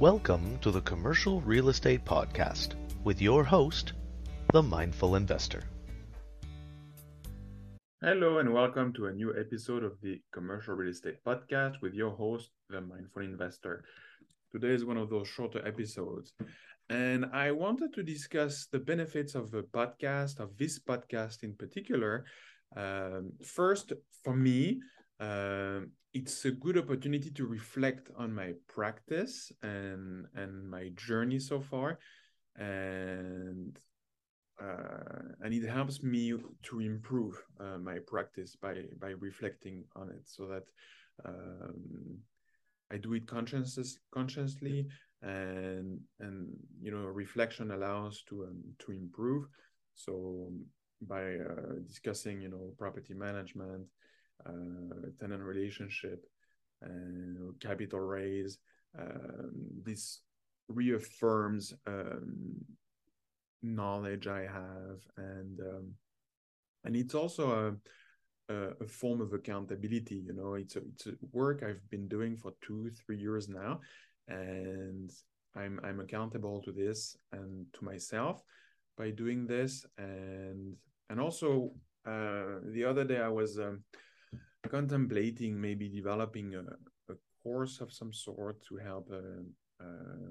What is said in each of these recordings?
Welcome to the Commercial Real Estate Podcast with your host, the Mindful Investor. Hello, and welcome to a new episode of the Commercial Real Estate Podcast with your host, the Mindful Investor. Today is one of those shorter episodes, and I wanted to discuss the benefits of the podcast, of this podcast in particular. Um, first, for me, uh, it's a good opportunity to reflect on my practice and and my journey so far. And uh, and it helps me to improve uh, my practice by by reflecting on it so that um, I do it conscious consciously and and you know reflection allows to um, to improve. So by uh, discussing you know property management tenant relationship and capital raise. Um, this reaffirms um, knowledge I have, and um, and it's also a, a, a form of accountability. You know, it's a, it's a work I've been doing for two three years now, and I'm I'm accountable to this and to myself by doing this, and and also uh, the other day I was um, contemplating maybe developing a, a course of some sort to help uh, uh,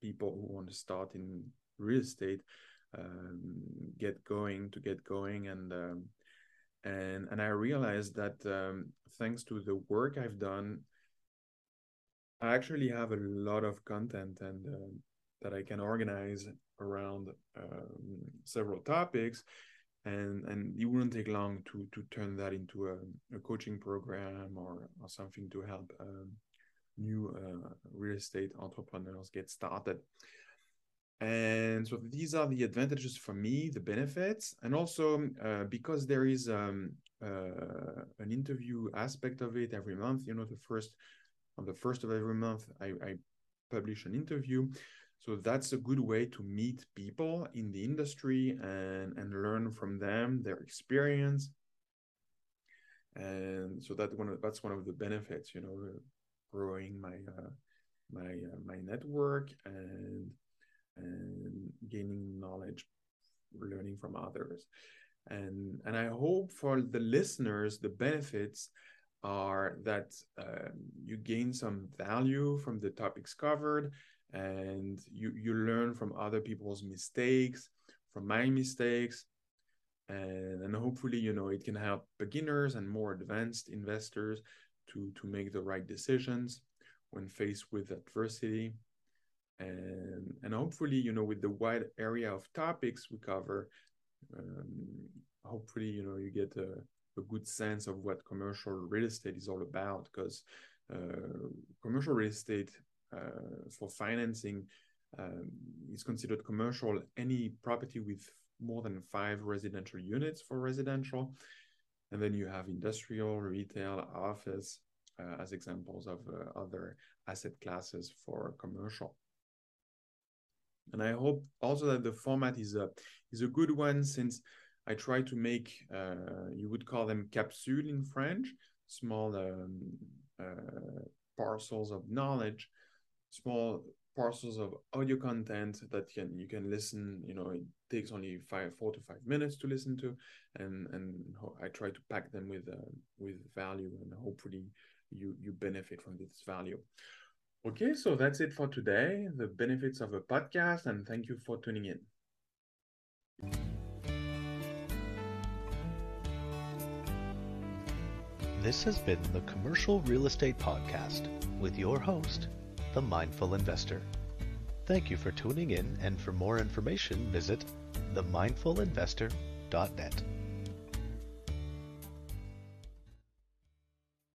people who want to start in real estate um, get going to get going. And um, and and I realized that um, thanks to the work I've done, I actually have a lot of content and uh, that I can organize around um, several topics and and it wouldn't take long to to turn that into a, a coaching program or, or something to help um, new uh, real estate entrepreneurs get started. And so these are the advantages for me the benefits and also uh, because there is um, uh, an interview aspect of it every month you know the first on the first of every month i, I publish an interview so that's a good way to meet people in the industry and and learn from them their experience. And so that one of, that's one of the benefits you know growing my uh, my uh, my network and and gaining knowledge learning from others. And and i hope for the listeners the benefits are that uh, you gain some value from the topics covered and you you learn from other people's mistakes from my mistakes and and hopefully you know it can help beginners and more advanced investors to to make the right decisions when faced with adversity. And and hopefully you know with the wide area of topics we cover um, hopefully you know you get a, a good sense of what commercial real estate is all about because uh, commercial real estate for financing um, is considered commercial any property with more than five residential units for residential. And then you have industrial, retail, office uh, as examples of uh, other asset classes for commercial. And I hope also that the format is a is a good one since I try to make uh, you would call them capsules in French, small um, uh, parcels of knowledge small parcels of audio content that can you can listen you know it takes only five four to five minutes to listen to and and i try to pack them with uh, with value and hopefully you you benefit from this value. Okay so that's it for today. The benefits of a podcast and thank you for tuning in. This has been the commercial real estate podcast with your host the Mindful Investor. Thank you for tuning in, and for more information, visit themindfulinvestor.net.